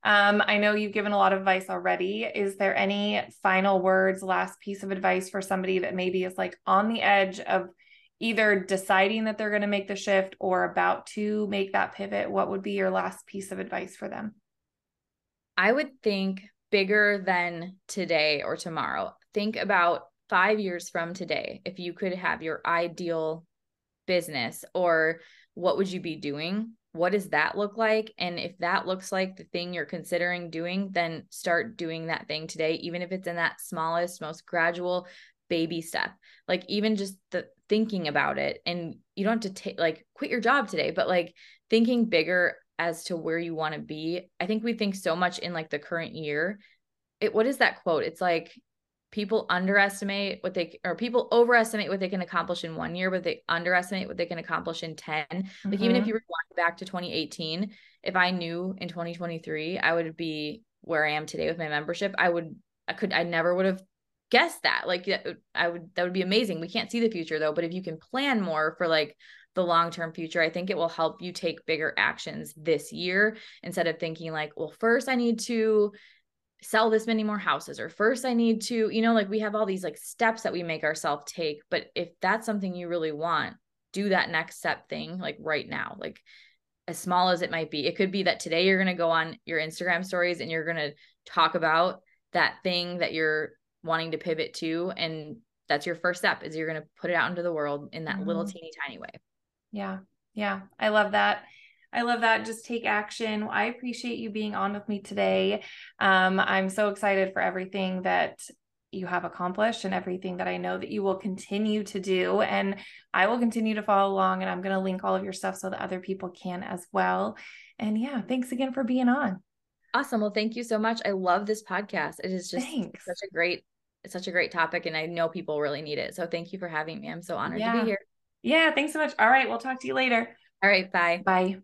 Um, I know you've given a lot of advice already. Is there any final words, last piece of advice for somebody that maybe is like on the edge of either deciding that they're going to make the shift or about to make that pivot? What would be your last piece of advice for them? I would think bigger than today or tomorrow. Think about five years from today. If you could have your ideal business, or what would you be doing? What does that look like? And if that looks like the thing you're considering doing, then start doing that thing today, even if it's in that smallest, most gradual baby step. Like, even just the thinking about it. And you don't have to take, like, quit your job today, but like thinking bigger as to where you want to be. I think we think so much in like the current year. It what is that quote? It's like people underestimate what they or people overestimate what they can accomplish in one year, but they underestimate what they can accomplish in 10. Like even if Mhm. you rewind back to 2018, if I knew in 2023 I would be where I am today with my membership, I would I could I never would have guessed that. Like uh, I would that would be amazing. We can't see the future though, but if you can plan more for like the long-term future, I think it will help you take bigger actions this year instead of thinking like, well, first I need to sell this many more houses or first I need to, you know, like we have all these like steps that we make ourselves take, but if that's something you really want, do that next step thing like right now. Like as small as it might be. It could be that today you're going to go on your Instagram stories and you're going to talk about that thing that you're wanting to pivot to and that's your first step is you're going to put it out into the world in that little Mhm. teeny tiny way. Yeah. Yeah. I love that. I love that. Just take action. I appreciate you being on with me today. Um, I'm so excited for everything that you have accomplished and everything that I know that you will continue to do. And I will continue to follow along. And I'm going to link all of your stuff so that other people can as well. And yeah, thanks again for being on. Awesome. Well, thank you so much. I love this podcast. It is just Thanks. such a great it's such a great topic and I know people really need it. So thank you for having me. I'm so honored to be here. Yeah. Thanks so much. All right. We'll talk to you later. All right, bye. Bye.